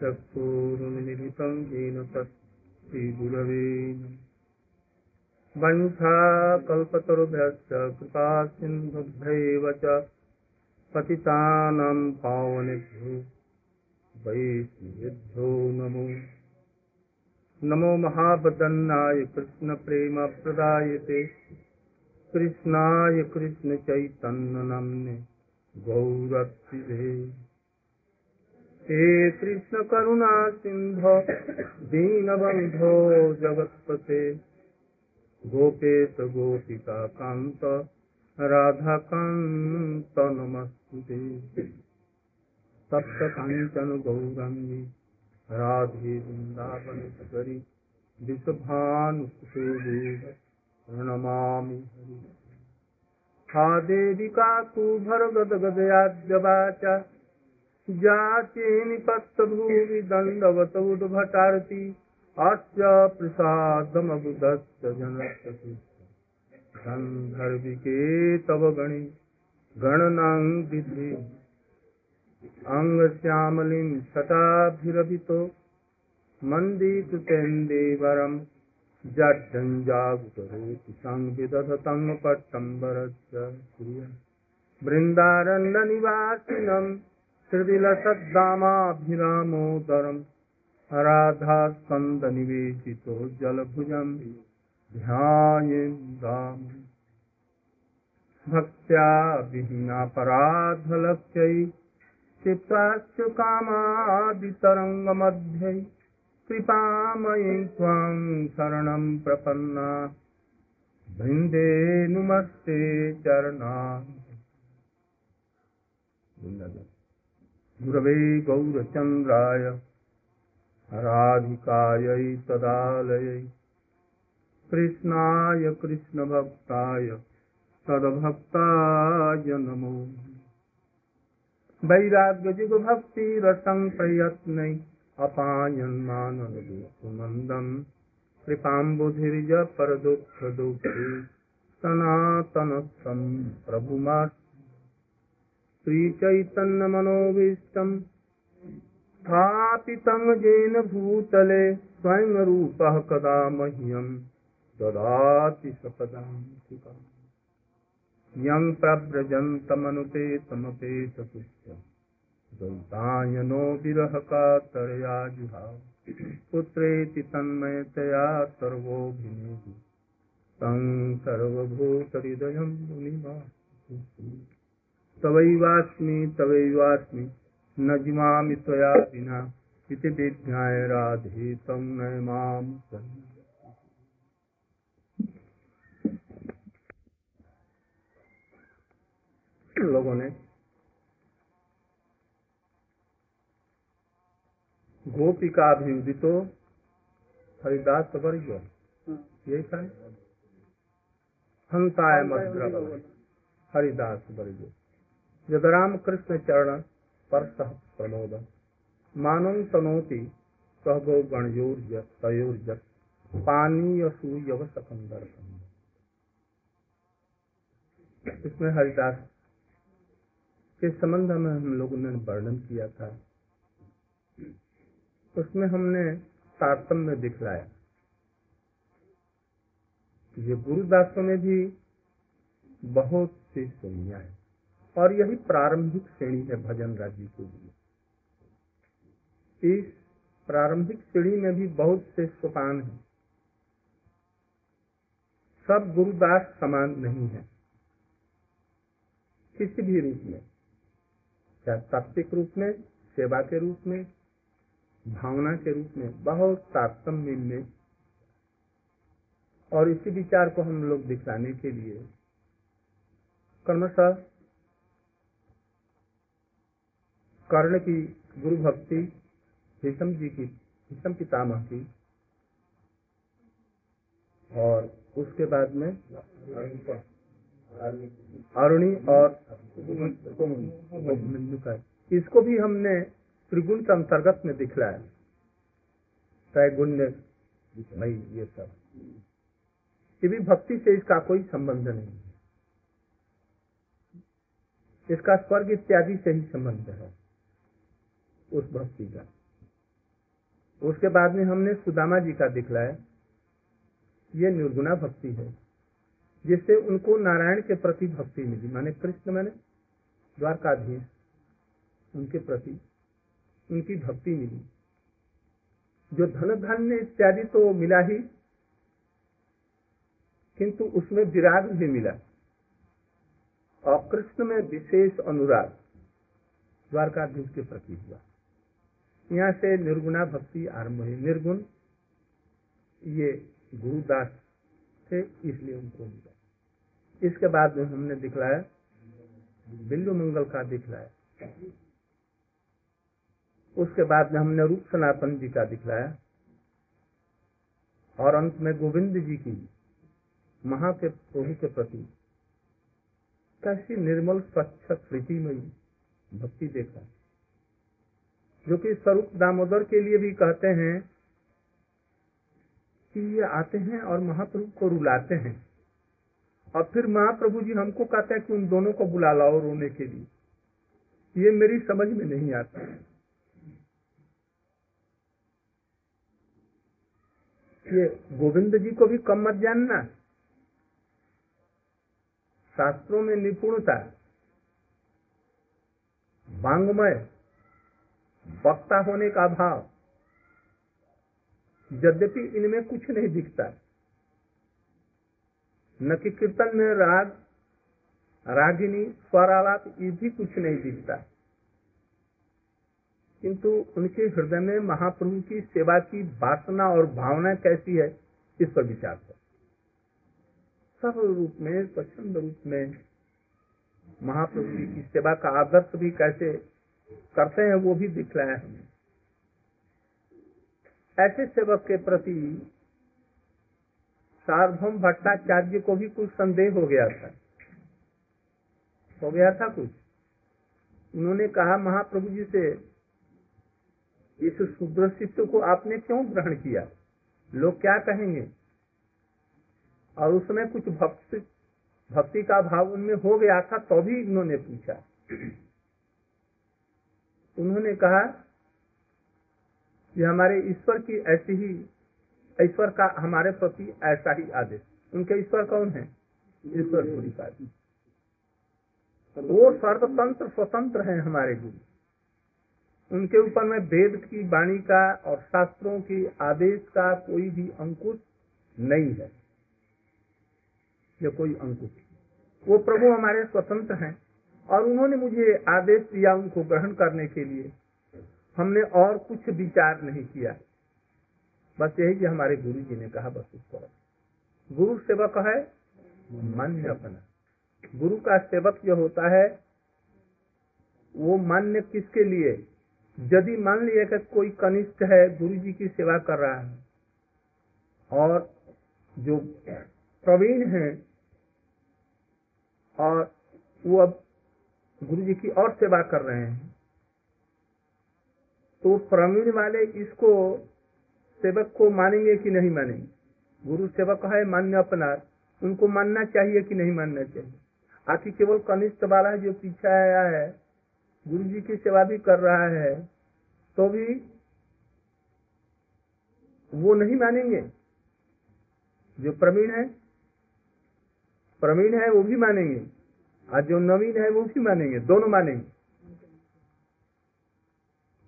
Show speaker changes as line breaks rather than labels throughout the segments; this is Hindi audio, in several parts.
चक्षुरुन्मिलितं येन तस्मै वंशा कल्पतरुभ्यश्च कृपा सिन्धुभ्यैव च पतितानां पावनेभ्यो वैष्णवेभ्यो नमो नमो महाबदन्नाय कृष्णप्रेमप्रदायते कृष्णाय कृष्णचैतन्यनाम्ने गौरक्षिधे हे कृष्ण कृष्णकरुणा सिन्धो दीनबन्धो जगत्पते गोपेश गोपिका कान्त राधाकान्त नमस्तुते सप्त काञ्चन गौरङ्गी राधे वृन्दावनेश्वरी विषभानुसुते प्रणमामि। हा देवी काकुभरगदगदयाद्यवाचा जाचे निपत्तभूमि दण्डवतौद्भटारति अस्य प्रसादमबुधस्य जनस्य गन्धर्विके तव गणे। गणनां विधि अङ्गश्यामलिं शताभिरभितो मन्दीकृतेन्देवरम् जड्डञ्जागुकरोति संविदधतं पट्टम्बरस्य बृन्दारण्यनिवासिनं श्रुतिलसद्दामाभिरामोदरम् राधास्कन्दनिवेशितो जलभुजं ध्यायेन्दाम् भक्त्या विहीनापराधलक्ष्यै चित्राश्च कामादितरङ्गमध्यै कृपामयी त्वां शरणं प्रपन्ना। वृन्दे नुमस्ते चरणा। गुरवे गौरचन्द्राय राधिकायै तदालयै। कृष्णाय कृष्णभक्ताय तद्भक्ताय नमो। वैराग्यजुगभक्तिरसं प्रयत्नै अपायन्मानवदुःखमन्दम् कृपाम्बुधिर्य परदुःखदुःखी सनातनस्थं प्रभुमा। श्रीचैतन्यमनोभीष्टम् स्थापितं येन भूतले स्वयं रूपः कदा मह्यं ददाति सपदान्तिकम्। यं प्रव्रजन्तमनुपेतमपेतपुष्टम् द्वैतायनो विरहकातरया जुहाव पुत्रेति तन्मयतया सर्वोऽभिनेदि तं सर्वभूतहृदयं मुनिमास्तु। तवैवास्मि तवैवास्मि, न जिमामि त्वया विना। इति विज्ञाय लोगों ने गोपिका भी उदितो हरिदास वर्ग यही था? हंताय हरिदास वर्ग जद राम कृष्ण चरण स्पर्श प्रमोद मानव तनोति सह गो गणयोर्य तयोर्य पानीय सूयव सकंदर इसमें हरिदास के संबंध में हम लोगों ने वर्णन किया था। उसमें हमने तारतम्य दिखलाया। ये गुरुदासों में भी बहुत सी श्रेणियाँ है और यही प्रारंभिक श्रेणी है भजन राज्य के लिए। इस प्रारंभिक श्रेणी में भी बहुत से सोपान हैं। सब गुरुदास समान नहीं है। किसी भी रूप में, चाहे तात्विक रूप में, सेवा के रूप में भावना के रूप में बहुत तारतम्य में और इसी विचार को हम लोग दिखलाने के लिए कर्मशः कर्ण की गुरु भक्ति भीषम जी की भीषम पितामह की और उसके बाद में अरुणी और इसको भी हमने त्रिगुण के अंतर्गत में दिखलाया त्रैगुण्य भाई, ये सब। ये भी भक्ति से इसका कोई संबंध नहीं है। इसका स्वर्ग इत्यादि से ही संबंध है, उस भक्ति का। उसके बाद में हमने सुदामा जी का दिखलाया ये निर्गुणा भक्ति है, जिससे उनको नारायण के प्रति भक्ति मिली। माने कृष्ण मैंने द्वारकाधीश, उनके प्रति उनकी भक्ति मिली। जो धन धन्य इत्यादि तो मिला ही, किंतु उसमें विराग भी मिला। और कृष्ण में विशेष अनुराग द्वारकाधीश के प्रति हुआ। यहाँ से निर्गुणा भक्ति आरंभ हुई। निर्गुण ये गुरुदास थे, इसलिए उनको मिला। इसके बाद में हमने दिखलाया बिल्लु मंगल का दिखलाया। उसके बाद में हमने रूप सनातन जी का दिखलाया। और अंत में गोविंद जी की, महा के प्रभु के प्रति कैसी निर्मल स्वच्छ प्रीतिमयी भक्ति देखा। जो कि स्वरूप दामोदर के लिए भी कहते हैं कि ये आते हैं और महाप्रभु को रुलाते हैं। और फिर महाप्रभु जी हमको कहते हैं कि उन दोनों को बुला लाओ रोने के लिए। ये मेरी समझ में नहीं आता। ये गोविंद जी को भी कम मत जानना। शास्त्रों में निपुणता वांगमय वक्ता होने का भाव, यद्यपि इनमें कुछ नहीं दिखता। न कि कीर्तन में राग, रागिनी, स्वरालाप, ये भी कुछ नहीं दिखता। किंतु उनके हृदय में महाप्रभु की सेवा की वासना और भावना कैसी है, इस पर विचार कर। सब रूप में स्वच्छंद रूप में महाप्रभु जी की सेवा का आदर्श भी कैसे करते हैं, वो भी दिख रहा है हमें। ऐसे सेवक के प्रति सार्वभौम भट्टाचार्य को भी कुछ संदेह हो गया था। हो गया था कुछ। उन्होंने कहा, महाप्रभु जी से इस शिष्य को आपने क्यों ग्रहण किया? लोग क्या कहेंगे? और उसमें कुछ भक्ति भक्ति का भाव उनमें हो गया था तो भी उन्होंने पूछा। उन्होंने कहा कि हमारे ईश्वर की ऐसी ही, ईश्वर का हमारे प्रति ऐसा ही आदेश। उनके ईश्वर कौन है? ईश्वर वो सर्वतंत्र, स्वतंत्र है हमारे गुरु। उनके ऊपर में वेद की वाणी का और शास्त्रों की आदेश का कोई भी अंकुश नहीं है। ये कोई अंकुश। वो प्रभु हमारे स्वतंत्र हैं और उन्होंने मुझे आदेश दिया उनको ग्रहण करने के लिए। हमने और कुछ विचार नहीं किया। बस यही कि हमारे गुरु जी ने कहा, बस उसको गुरु सेवक है, मान्य अपना। गुरु का सेवक जो होता है, वो मान्य किसके लिए? यदि मान लिया कि कोई कनिष्ठ है, गुरु जी की सेवा कर रहा है, और जो प्रवीण है, और वो अब गुरु जी की और सेवा कर रहे हैं तो प्रवीण वाले इसको सेवक को मानेंगे कि नहीं मानेंगे? गुरु सेवक है, मान्य अपना उनको मानना चाहिए कि नहीं मानना चाहिए? आखिर केवल कनिष्ठ वाला है जो पीछे आया है गुरु जी की सेवा भी कर रहा है तो भी वो नहीं मानेंगे। जो प्रवीण है प्रवीण है, वो भी मानेंगे। और जो नवीन है, वो भी मानेंगे, दोनों मानेंगे।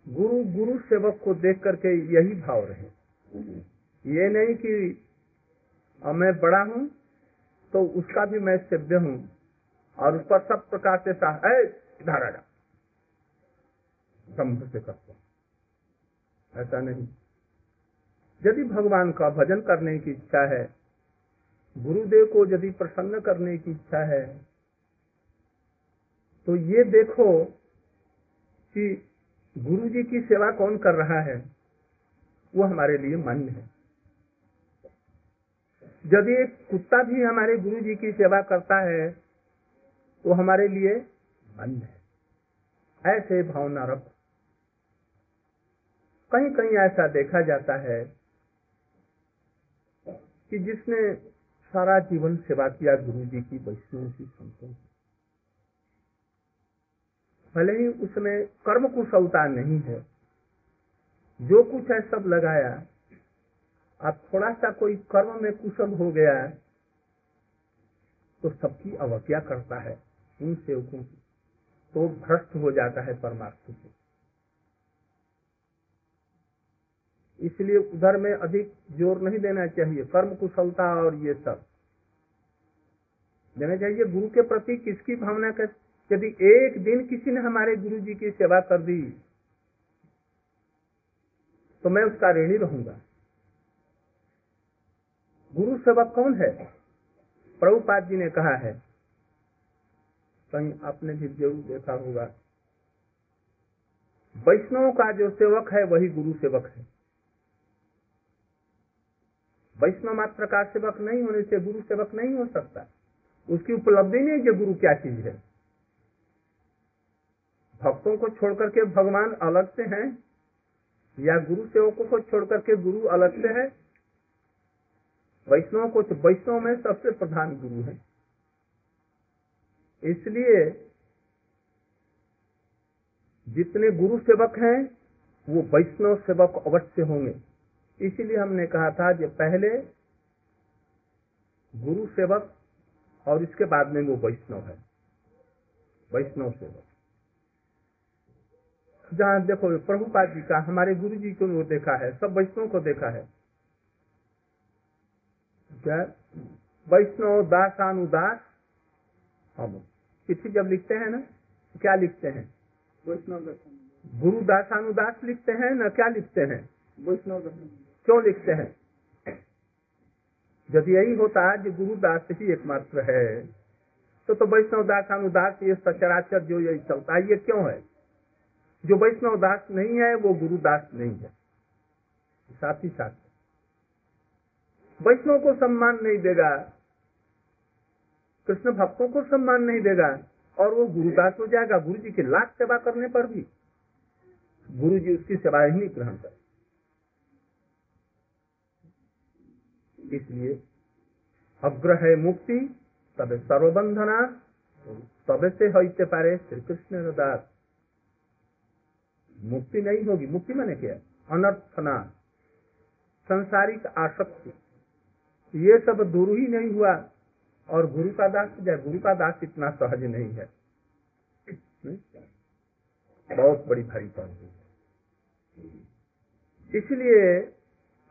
गुरु गुरु सेवक को देख करके यही भाव रहे। ये नहीं कि मैं बड़ा हूँ तो उसका भी मैं सेव्य हूँ। और उस पर सब प्रकार से इधर आ संभ से करता ऐसा नहीं। यदि भगवान का भजन करने की इच्छा है, गुरुदेव को यदि प्रसन्न करने की इच्छा है तो ये देखो कि गुरु जी की सेवा कौन कर रहा है, वो हमारे लिए मान्य है। यदि एक कुत्ता भी हमारे गुरु जी की सेवा करता है तो हमारे लिए मान्य है। ऐसे भावना रख कहीं कहीं ऐसा देखा जाता है कि जिसने सारा जीवन सेवा किया गुरु जी की, वैष्णव की संतों की। भले ही उसमें कर्म कुशलता नहीं है, जो कुछ है सब लगाया अब थोड़ा सा कोई कर्म में कुशल हो गया तो सबकी अवज्ञा करता है, उन सेवकों की तो भ्रष्ट हो जाता है परमार्थ से। इसलिए उधर में अधिक ज़ोर नहीं देना चाहिए। कर्म कुशलता और ये सब। देना चाहिए, गुरु के प्रति किसकी भावना कर, यदि एक दिन किसी ने हमारे गुरु जी की सेवा कर दी तो मैं उसका ऋणी रहूँगा। गुरु सेवक कौन है? प्रभुपाद जी ने कहा है। कहीं आपने भी ज़रूर देखा होगा। वैष्णव का जो सेवक है, वही गुरु सेवक है। वैष्णव मात्र का सेवक नहीं होने से गुरु सेवक नहीं हो सकता। उसकी उपलब्धि नहीं जो गुरु क्या चीज़ है। भक्तों को छोड़कर के भगवान अलग से हैं, या गुरु सेवकों को छोड़कर के गुरु अलग से है? वैष्णव को वैष्णव में सबसे प्रधान गुरु है। इसलिए जितने गुरु सेवक हैं, वो वैष्णव सेवक अवश्य होंगे। इसीलिए हमने कहा था कि पहले गुरु सेवक और इसके बाद में वो वैष्णव है। वैष्णव सेवक। जहाँ देखो प्रभुपाद जी का हमारे गुरु जी को वो देखा है सब वैष्णव को देखा है। क्या? वैष्णव दासानुदास हम चिट्ठी जब लिखते हैं ना क्या लिखते हैं?
वैष्णव
गुरु दासानुदास लिखते हैं ना क्या लिखते हैं?
वैष्णव
क्यों लिखते हैं? यदि यही होता कि गुरुदास ही एकमात्र है तो तो वैष्णव दास अनुदास ये सचराचर जो यही चलता है, ये क्यों है? जो वैष्णव दास नहीं है, वो गुरुदास नहीं है। साथ ही साथ। वैष्णव को सम्मान नहीं देगा, कृष्ण भक्तों को सम्मान नहीं देगा, और वो गुरुदास हो जाएगा, गुरु जी की लाख सेवा करने पर भी। गुरु जी उसकी सेवा ही नहीं ग्रहण कर इसलिए अग्रह मुक्ति तब सर्वबंधना तब से होते पारे श्री कृष्ण दास। मुक्ति नहीं होगी। मुक्ति मैंने क्या? अनर्थना, संसारिक आसक्ति। ये सब दूर ही नहीं हुआ और गुरु का दास जाए गुरु का दास इतना सहज नहीं है। बहुत बड़ी भारी बात इसलिए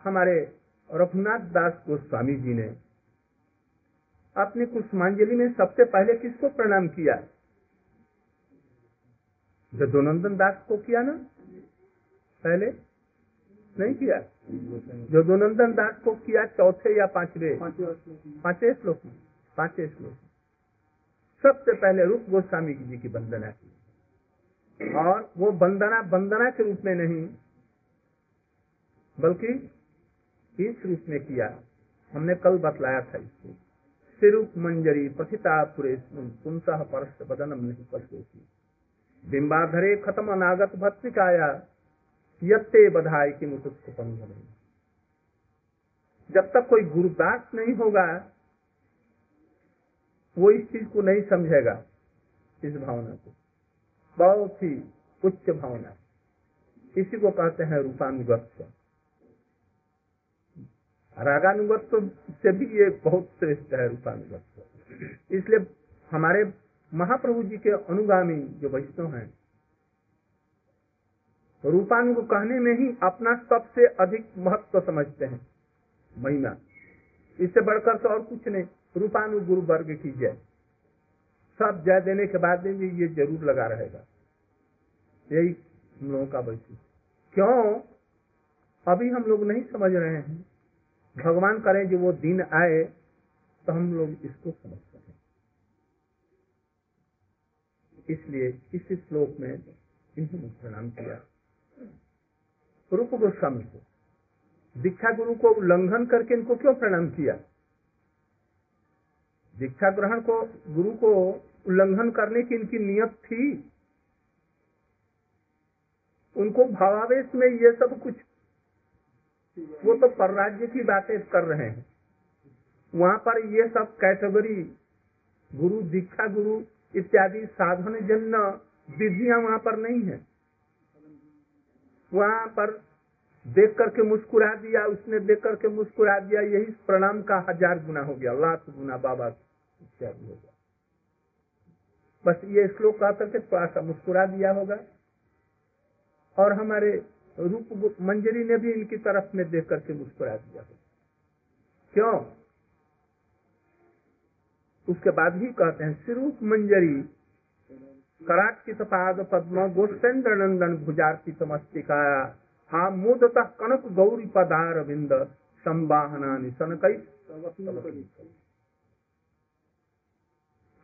हमारे रघुनाथ दास गोस्वामी जी ने अपने कुसुमांजलि में सबसे पहले किसको प्रणाम किया? जदोनंदन दास को किया ना? पहले? नहीं किया? जदोनंदन दास को किया चौथे या पांचवे? पांचवे श्लोक में। पांचवे श्लोक सबसे पहले रूप गोस्वामी जी की वंदना की। और वो वंदना वंदना के रूप में नहीं, बल्कि इस रूप में किया। हमने कल बतलाया था इसको। सिरूप मंजरी पथिता पुरे पुंसह परस बदनम नहीं पशोसी बिंबाधरे खत्म अनागत भत्तिकाया यत्ते बधाई की पंग जब तक कोई गुरुदास नहीं होगा, वो इस चीज़ को नहीं समझेगा, इस भावना को। बहुत ही उच्च भावना। इसी को कहते हैं रूपानुगत रागानुगत्व से भी ये बहुत श्रेष्ठ है रूपानुगत्व इसलिए हमारे महाप्रभु जी के अनुगामी जो वैष्णव हैं रूपानु को कहने में ही अपना सबसे अधिक महत्व समझते हैं, महिमा। इससे बढ़कर तो और कुछ नहीं रूपानु गुरु वर्ग की जय। सब जय देने के बाद में भी ये ज़रूर लगा रहेगा। यही हम लोगों का वैशिष्ट। क्यों? अभी हम लोग नहीं समझ रहे हैं। भगवान करें जो वो दिन आए तो हम लोग इसको समझ सकें इसलिए इस श्लोक में इन्होंने प्रणाम किया। रूप गोस्वामी को, दीक्षा गुरु को उल्लंघन करके इनको क्यों प्रणाम किया? दीक्षा ग्रहण को, गुरु को उल्लंघन करने की इनकी नियत थी। उनको भावावेश में ये सब कुछ वो तो पर राज्य की बातें कर रहे हैं। वहाँ पर ये सब कैटेगरी, गुरु, दीक्षा गुरु इत्यादि साधन जन्य विधियाँ वहाँ पर नहीं है। वहाँ पर देख करके मुस्कुरा दिया, उसने देख करके मुस्कुरा दिया, यही प्रणाम का हज़ार गुना हो गया, लाख गुना, बाबा इत्यादि हो गया। बस ये श्लोक कहा करके थोड़ा सा मुस्कुरा दिया होगा। और हमारे रूप मंजरी ने भी इनकी तरफ़ में देख करके मुस्कुरा दिया। क्यों? उसके बाद ही कहते हैं, सिरूप मंजरी कराक्षित पाद पद्म गोस्तेन्द्र नंदन भुजार्पित मस्तिका हा मोदता कनक गौरी पदार बिंद, संवाहना निशन कई।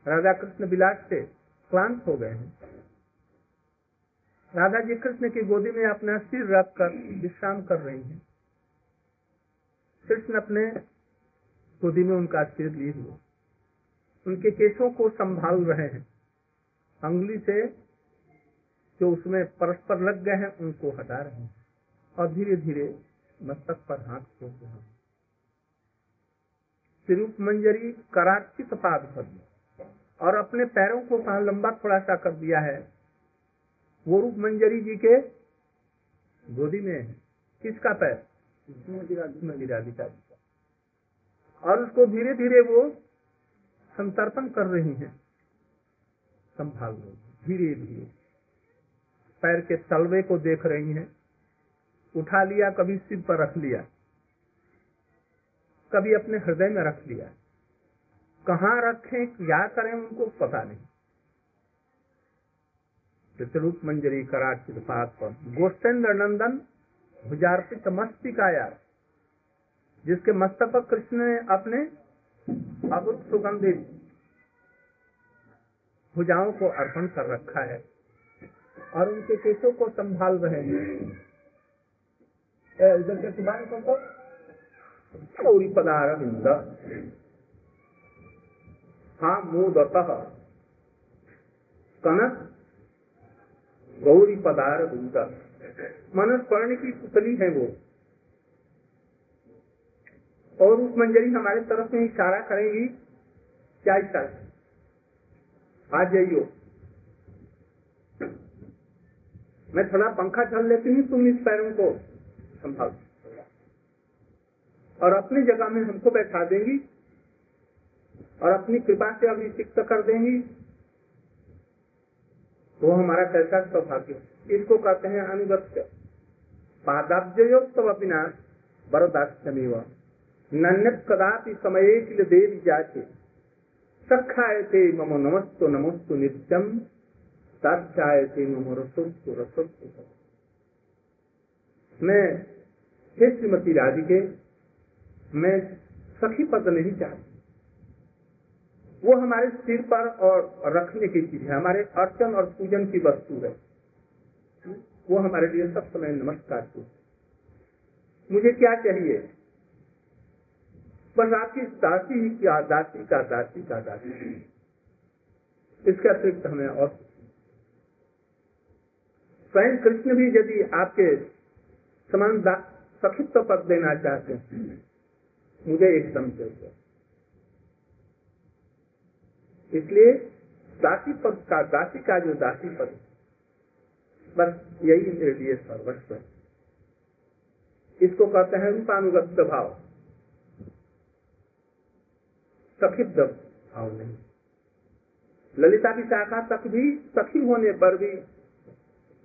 राधा कृष्ण विलास से क्लांत हो गए हैं। राधा जी कृष्ण की गोदी में अपना सिर रखकर विश्राम कर रही हैं। कृष्ण अपने गोदी में उनका सिर लिए हुए। उनके केशों को संभाल रहे हैं। अंगुली से जो उसमें परस्पर लग गए हैं, उनको हटा रहे हैं और धीरे धीरे मस्तक पर हाथ छोड़ रहे हैं। सिरूप मंजरी कराचित पाद पद्म और अपने पैरों को कहा लंबा थोड़ा सा कर दिया है वो रूप मंजरी जी के गोदी में है। किसका पैर? गिराधिका का और उसको धीरे धीरे वो संतर्पण कर रही हैं। संभाल रही धीरे धीरे पैर के तलवे को देख रही हैं। उठा लिया कभी सिर पर रख लिया। कभी अपने हृदय में रख लिया। कहाँ रखें क्या करें उनको पता नहीं। चित्ररूप मंजरी कराचित पर गोस्तेन्द्र नंदन भुजार्पित मस्तिकाया। जिसके मस्तक पर कृष्ण ने अपने अद्भुत सुगंधित भुजाओं को अर्पण कर रखा है और उनके केशों को संभाल रहे हैं। इधर के तुम्हारे को गौरी पदार हाँ मोदत। कनक गौरी पदार बिंद मन स्वर्ण की पुतली है वो। और उस मंजरी हमारे तरफ़ में इशारा करेंगी, क्या इशारा आ जाइयो। मैं थोड़ा पंखा चल लेती हूँ, तुम इस पैरों को संभाल। और अपनी जगह में हमको बैठा देंगी और अपनी कृपा से अभिषिक्त कर देंगी। वो हमारा कैसा सौभाग्य इसको कहते हैं अनुगत्य। पादाब्जयोक्त विनाश बरदास्यमेव नन्यत कदापि समय किल देवी जाचे सखाए थे मम नमस्तो, नमस्तु नित्यम। साक्षाय थे मम रसोस्तु रसोस्तु मैं श्रीमती राधिके, मैं सखी पद नहीं चाहती। वो हमारे सिर पर और रखने की चीज़ है। हमारे अर्चन और पूजन की वस्तु है। वो हमारे लिए सब समय नमस्कार की। मुझे क्या चाहिए? बस आपकी दासी क्या, दासी का दासी का, दासी। इसके अतिरिक्त हमें और स्वयं कृष्ण भी यदि आपके समान सखित्व पद देना चाहते हैं, मुझे एकदम चाहिए इसलिए दासी पद का, दासी का जो दासी पद बस यही मेरे लिए सर्वस्व है इसको कहते हैं रूपानुगत भाव। सखी भाव नहीं। ललिता की शाखा तक भी सखी होने पर भी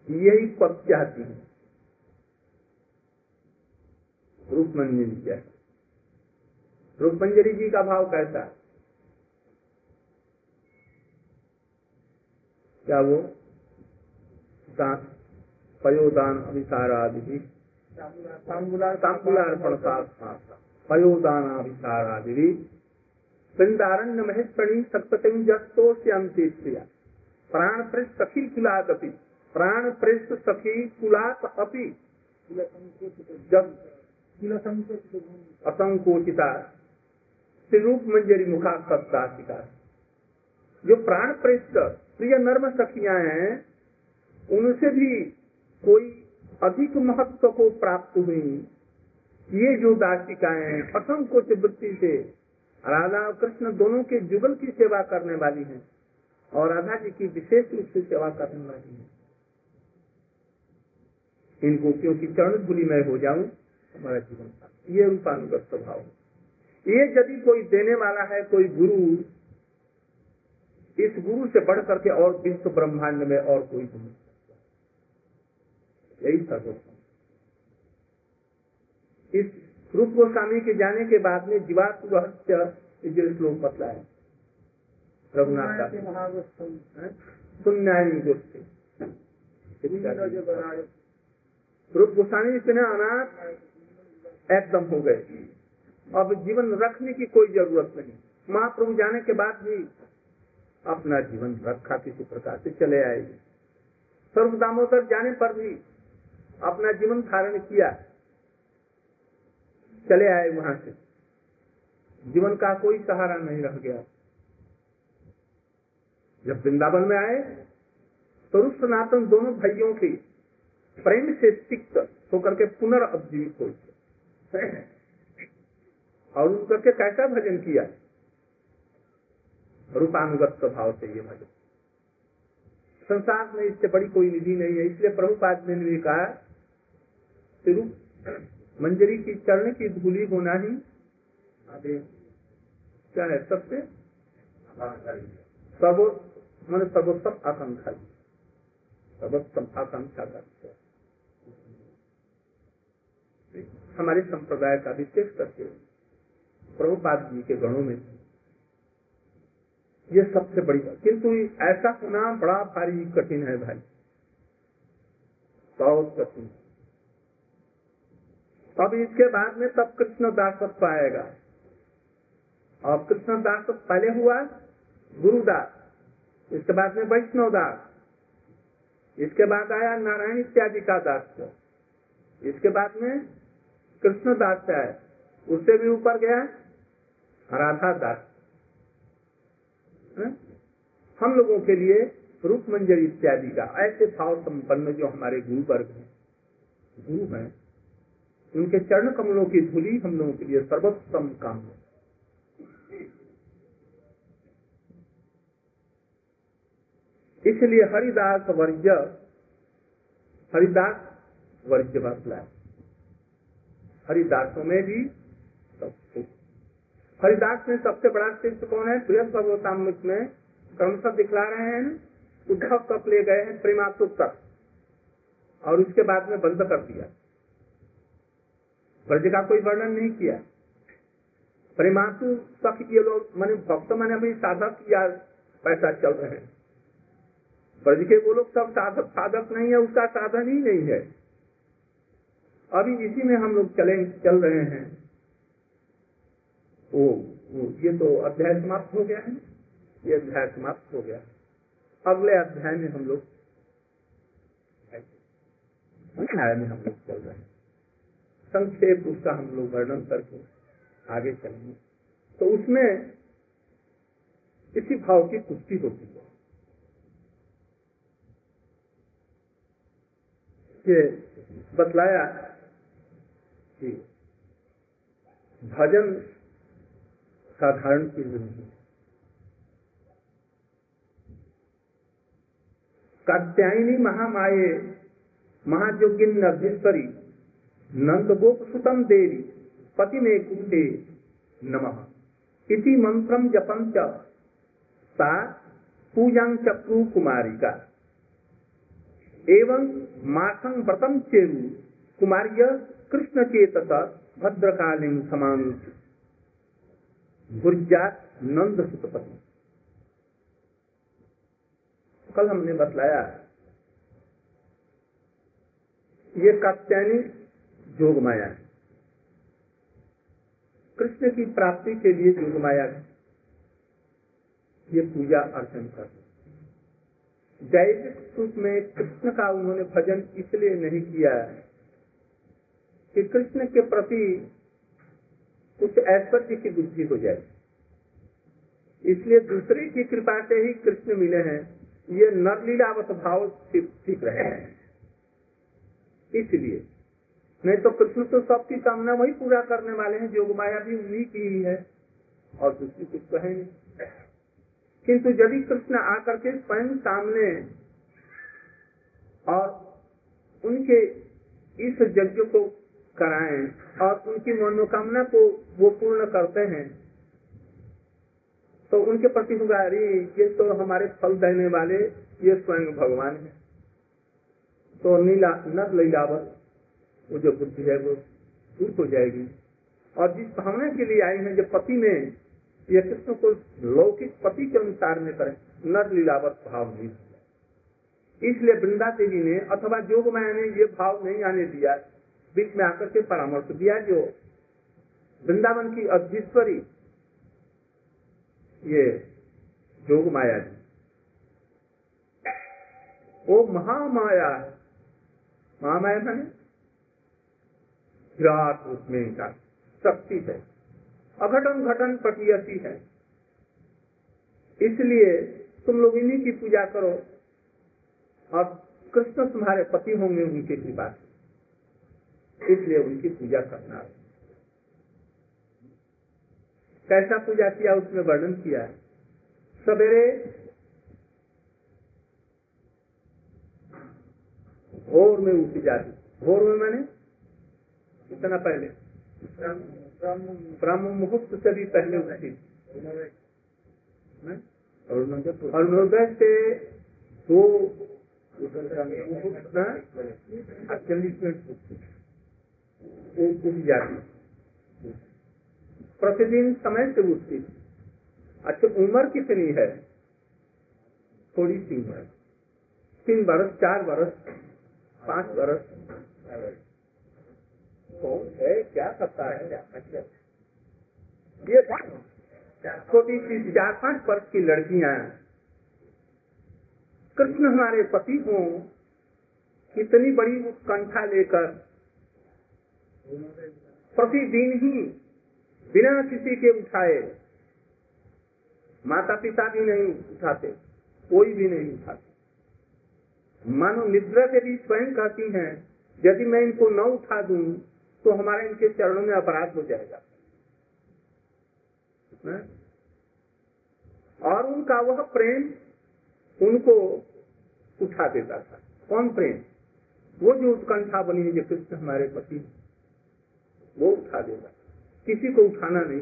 यही पद चाहती है। रूपमंजरी क्या रूपमंजरी जी का भाव कैसा? क्या वो? पयोदान अभिसारादि तांबुलार्पण पयोदान अभिसारादि पिंडारण्य महेश्वरी सप्तमी जस्तोष्यंती प्रिया प्राण पृष्ठ सखी कुलात अपी। प्राण पृष्ठ सखी कुलात अपी। असंकोचिता। रूप मंजरी मुखा सत्ताशिका जो प्राण पृष्ठ प्रिय नर्म सखियाँ हैं, उनसे भी कोई अधिक महत्व को प्राप्त हुई। ये जो दासिकाएँ असंकोच वृत्ति से, राधा और कृष्ण दोनों के जुगल की सेवा करने वाली हैं और राधा जी की विशेष रूप से सेवा करने वाली है। इन गोपियों की चरण धुली मैं हो जाऊँ, हमारा जीवन का ये रूपानुगत स्वभाव। ये यदि कोई देने वाला है, कोई गुरु इस गुरु से बढ़ करके और विश्व ब्रह्मांड में और कोई नहीं। यही सर्वोत्तम इस रूप गोस्वामी के जाने के बाद में जीवात्म रहस्य जो श्लोक बतला है रघुनाथ रूप गोस्वामी इतने अनाथ एकदम हो गए। अब जीवन रखने की कोई ज़रूरत नहीं। महाप्रभु जाने के बाद भी अपना जीवन रखा किसी प्रकार से चले आएगी। सर्व दामोदर जाने पर भी अपना जीवन धारण किया। चले आए वहाँ से। जीवन का कोई सहारा नहीं रह गया। जब वृंदावन में आए तो रूप सनातन दोनों भाइयों की प्रेम से सिक्त होकर के पुनर्जीवित हो और उन करके कैसा भजन किया? रूपानुगत स्वभाव से ये भजन। संसार में इससे बड़ी कोई निधि नहीं है, इसलिए प्रभुपाद ने भी कहा मंजरी की चरण की धूली होना ही क्या है? सबसे सर्वो मैंने सर्वोत्तम आकांक्षा सर्वोत्तम आकांक्षा करते हमारे संप्रदाय का विशेष करके प्रभुपाद जी के गणों में ये सबसे बड़ी बात। किंतु ऐसा होना बड़ा भारी कठिन है भाई। बहुत कठिन। अब इसके बाद में तब कृष्ण दासत्व आएगा और कृष्ण दास पहले हुआ गुरुदास, इसके बाद में वैष्णव दास इसके बाद आया नारायण इत्यादि का दास इसके बाद में कृष्ण दास है उससे भी ऊपर गया राधा दास हम लोगों के लिए रूप मंजर इत्यादि का ऐसे भाव संपन्न जो हमारे गुरु वर्ग हैं, गुरु हैं, उनके चरण कमलों की धूली हम लोगों के लिए सर्वोत्तम काम है। इसलिए हरिदास वर्ज हरिदास वर्ज बतला हरिदासों में भी हरिदास में सबसे बड़ा शिष्य कौन है? बृहद भगवतामृत में क्रमशः दिखला रहे हैं। उद्धव तक ले गए हैं प्रेमातुक तक और उसके बाद में बंद कर दिया। ब्रज का कोई वर्णन नहीं किया। प्रेमातु तक ये लोग, मैंने भक्त मैंने अभी साधक या पैसा चल रहे हैं। ब्रज के वो लोग सब साधक साधक नहीं है, उसका साधन ही नहीं है। अभी इसी में हम लोग चले, चल रहे हैं। वो, ये तो अध्याय समाप्त हो गया है। ये अध्याय समाप्त हो गया। अगले अध्याय में हम लोग अध्याय में हम लोग चल रहे हैं। संक्षेप उसका हम लोग वर्णन करके आगे चलेंगे। तो उसमें इसी भाव की पुष्टि होती है कि बतलाया कि भजन साधारण चीज़ नहीं कात्यायनी महामाये महाजोगिन नभेश्वरी नंद गोप सुतम देवी पति में कुंडे नम। इति मंत्रम जपम सा पूजा चक्रु कुमारी का एवं मासं व्रतम चेरु, कुमार्य कृष्ण चेतस भद्रकालीन समान गुर्जा नंद सुतपति। कल हमने बतलाया, ये कात्यायनी जोग माया है। कृष्ण की प्राप्ति के लिए जोग माया ये पूजा अर्चन कर जैविक रूप में कृष्ण का उन्होंने भजन इसलिए नहीं किया कि कृष्ण के प्रति कुछ ऐश्वर्य की बुद्धि हो जाए। इसलिए दूसरे की कृपा से ही कृष्ण मिले हैं। ये नरलीलावत भाव ठीक रहे हैं। इसलिए, नहीं तो कृष्ण तो सबकी कामना वही पूरा करने वाले हैं जोग माया भी उन्हीं की ही है, और दूसरी कुछ तो है किंतु यदि कृष्ण आकर के स्वयं सामने और उनके इस यज्ञ को कराएँ और उनकी मनोकामना को वो पूर्ण करते हैं। तो उनके प्रति होगा ये तो हमारे फल देने वाले, ये स्वयं भगवान है। तो नीला, नर लीलावत, वो जो बुद्धि है, वो दूर हो जाएगी। और जिस भावना के लिए आए हैं जो पति में, ये कृष्ण को लौकिक पति के अनुसार में करें, नर लीलावत भाव नहीं इसलिए वृंदा देवी ने, अथवा जोग माया ने, ये भाव नहीं आने दिया। बीच में आकर के परामर्श दिया जो वृंदावन की अधीश्वरी ये जोग माया जी। वो महामाया महामाया मैंने? विराट उसमें इनका शक्ति है। अघटन घटन प्रक्रियती है। इसलिए तुम लोग इन्हीं की पूजा करो। और कृष्ण तुम्हारे पति होंगे उनके कृपा इसलिए उनकी पूजा करना है। कैसा पूजा किया उसमें वर्णन किया है। सवेरे भोर में उठी जाती। भोर में मैंने इतना पहले? ब्रह्म मुहूर्त से भी पहले उठी। अरुणोदय से दो चालीस मिनट उठ जाती। प्रतिदिन समय से उठती अच्छा उम्र कितनी है? थोड़ी सी उम्र। तीन बरस, चार बरस, पाँच बरस। कौन है? क्या करता है? ये छोटी सी चार पाँच वर्ष की लड़कियाँ। कृष्ण हमारे पति हों। कितनी बड़ी उत्कंठा लेकर प्रतिदिन ही, बिना किसी के उठाए। माता पिता भी नहीं उठाते, कोई भी नहीं उठाते। मानो निद्रा देवी स्वयं कहती हैं, यदि मैं इनको न उठा दूँ तो हमारा इनके चरणों में अपराध हो जाएगा। और उनका वह प्रेम उनको उठा देता था। कौन प्रेम? वो जो उत्कंठा बनी है, जो कृष्ण हमारे पति वो उठा देगा। किसी को उठाना नहीं।